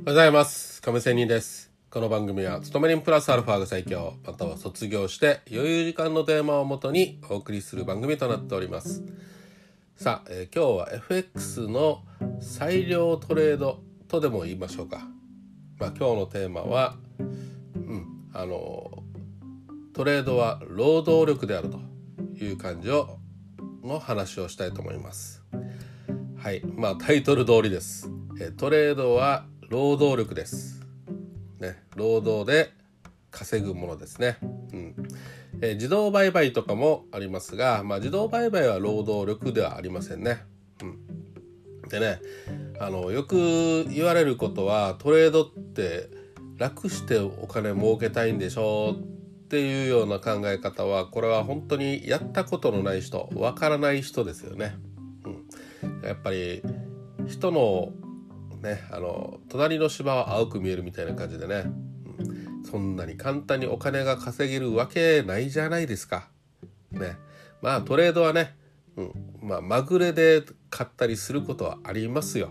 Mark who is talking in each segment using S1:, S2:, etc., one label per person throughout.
S1: おはようございます。亀仙人です。この番組は、勤め人プラスアルファが最強、または卒業して余裕時間のテーマをもとにお送りする番組となっております。さあ、えー今日は FX の裁量トレードとでも言いましょうか。まあ、今日のテーマは、うん、あの、トレードは労働力であるという感じを、の話をしたいと思います。はい、まあタイトル通りです。えートレードは労働力です。ね、労働で稼ぐものですね。うん。えー自動売買とかもありますが、まあ自動売買は労働力ではありませんね。うん。でね、あのよく言われることはトレードって楽してお金儲けたいんでしょうっていうような考え方はこれは本当にやったことのない人わからない人ですよね。うん、やっぱり人のねあの隣の芝は青く見えるみたいな感じでね、うん、そんなに簡単にお金が稼げるわけないじゃないですか。ね、まあトレードはね、うん、まあまぐれで買ったりすることはありますよ。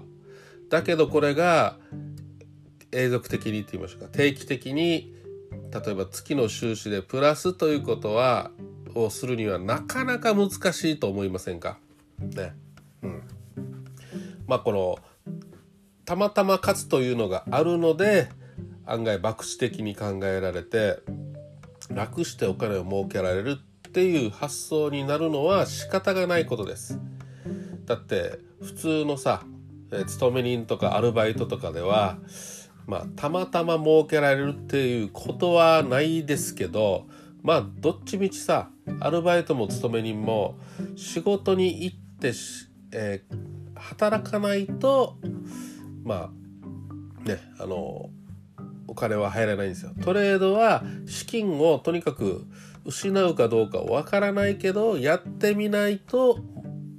S1: だけどこれが永続的にって言いましょうか定期的に例えば月の収支でプラスということはをするにはなかなか難しいと思いませんかね。うん。まあこのたまたま勝つというのがあるので案外博打的に考えられて楽してお金を儲けられるっていう発想になるのは仕方がないことです。だって普通のさ勤め人とかアルバイトとかではまあたまたま儲けられるっていうことはないですけどまあどっちみちさアルバイトも勤め人も仕事に行って、えー働かないとまあねあのお金は入らないんですよ。トレードは資金をとにかく失うかどうかわからないけどやってみないと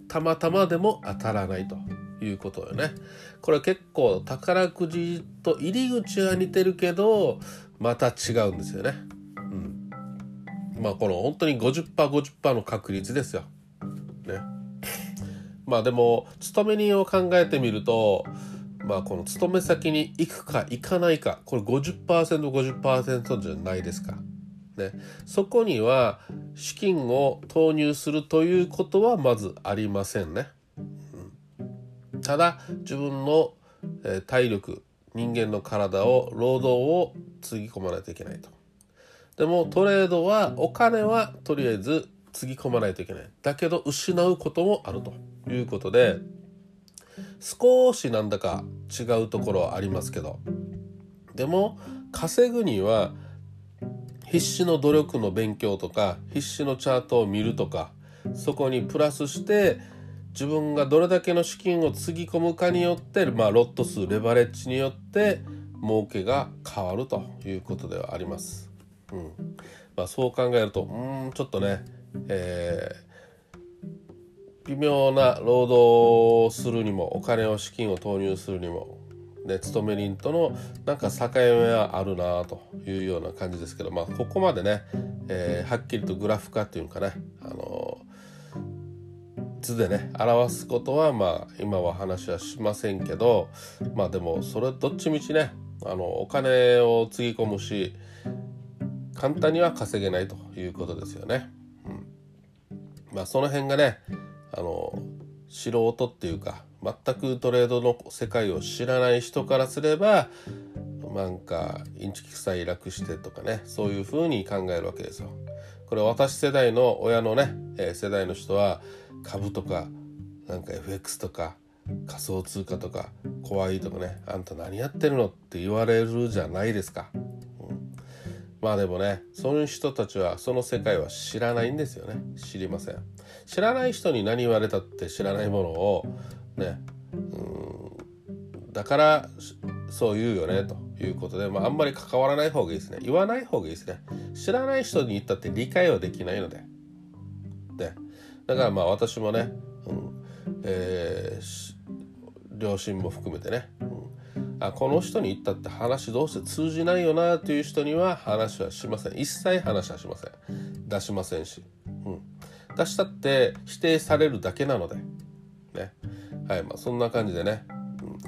S1: たまたまでも当たらないということよね。これ結構宝くじと入り口は似てるけどまた違うんですよね。うん。まあこの本当に 50%50% の確率ですよ。ね。まあでも勤め人を考えてみるとまあこの勤め先に行くか行かないかこれ 50%50% じゃないですか。ね、そこには資金を投入するということはまずありませんね。うんただ自分の、え体力人間の体を労働をつぎ込まないといけないと。でもトレードはお金はとりあえずつぎ込まないといけない。だけど失うこともあるということで少しなんだか違うところはありますけどでも稼ぐには必死の努力の勉強とか必死のチャートを見るとかそこにプラスして自分がどれだけの資金をつぎ込むかによって、まあ、ロット数レバレッジによって儲けが変わるということではあります。うんまあ、そう考えるとうんちょっとね、えー微妙な労働をするにもお金を資金を投入するにも、ね、勤め人とのなんか境目はあるなというような感じですけど、まあ、ここまでね、えーはっきりとグラフ化っていうかね、あの図でね表すことはまあ今は話はしませんけどまあでもそれどっちみちねあのお金をつぎ込むし簡単には稼げないということですよね。うんまあ、その辺がねあの素人っていうか全くトレードの世界を知らない人からすればなんかインチキ臭い楽してとかねそういう風に考えるわけですよ。これ私世代の親のね、え世代の人は株とかなんか FX とか仮想通貨とか怖いとかねあんた何やってるのって言われるじゃないですか。まあでもねそういう人たちはその世界は知らないんですよね。知りません。知らない人に何言われたって知らないものをねうんだからそう言うよねということで、まあ、あんまり関わらない方がいいですね。言わない方がいいですね。知らない人に言ったって理解はできないので。ね。だからまあ私もね、うんえー両親も含めてね、あこの人に言ったって話どうして通じないよなという人には話はしません。一切話はしません。出しませんし、うん、出したって否定されるだけなので。ね。はい。まあそんな感じでね、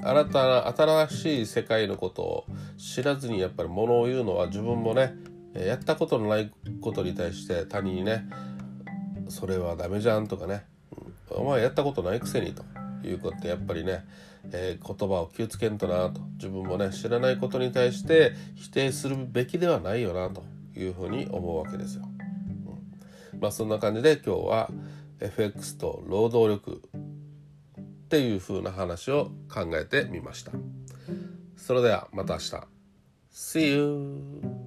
S1: 新たな新しい世界のことを知らずにやっぱりものを言うのは自分もねやったことのないことに対して他人にねそれはダメじゃんとかね、お前やったことないくせにということでやっぱりね、えー、言葉を気をつけんとなと自分もね知らないことに対して否定するべきではないよなというふうに思うわけですよ。うん、まあそんな感じで今日は FX と労働力っていう風な話を考えてみました。それではまた明日。See you!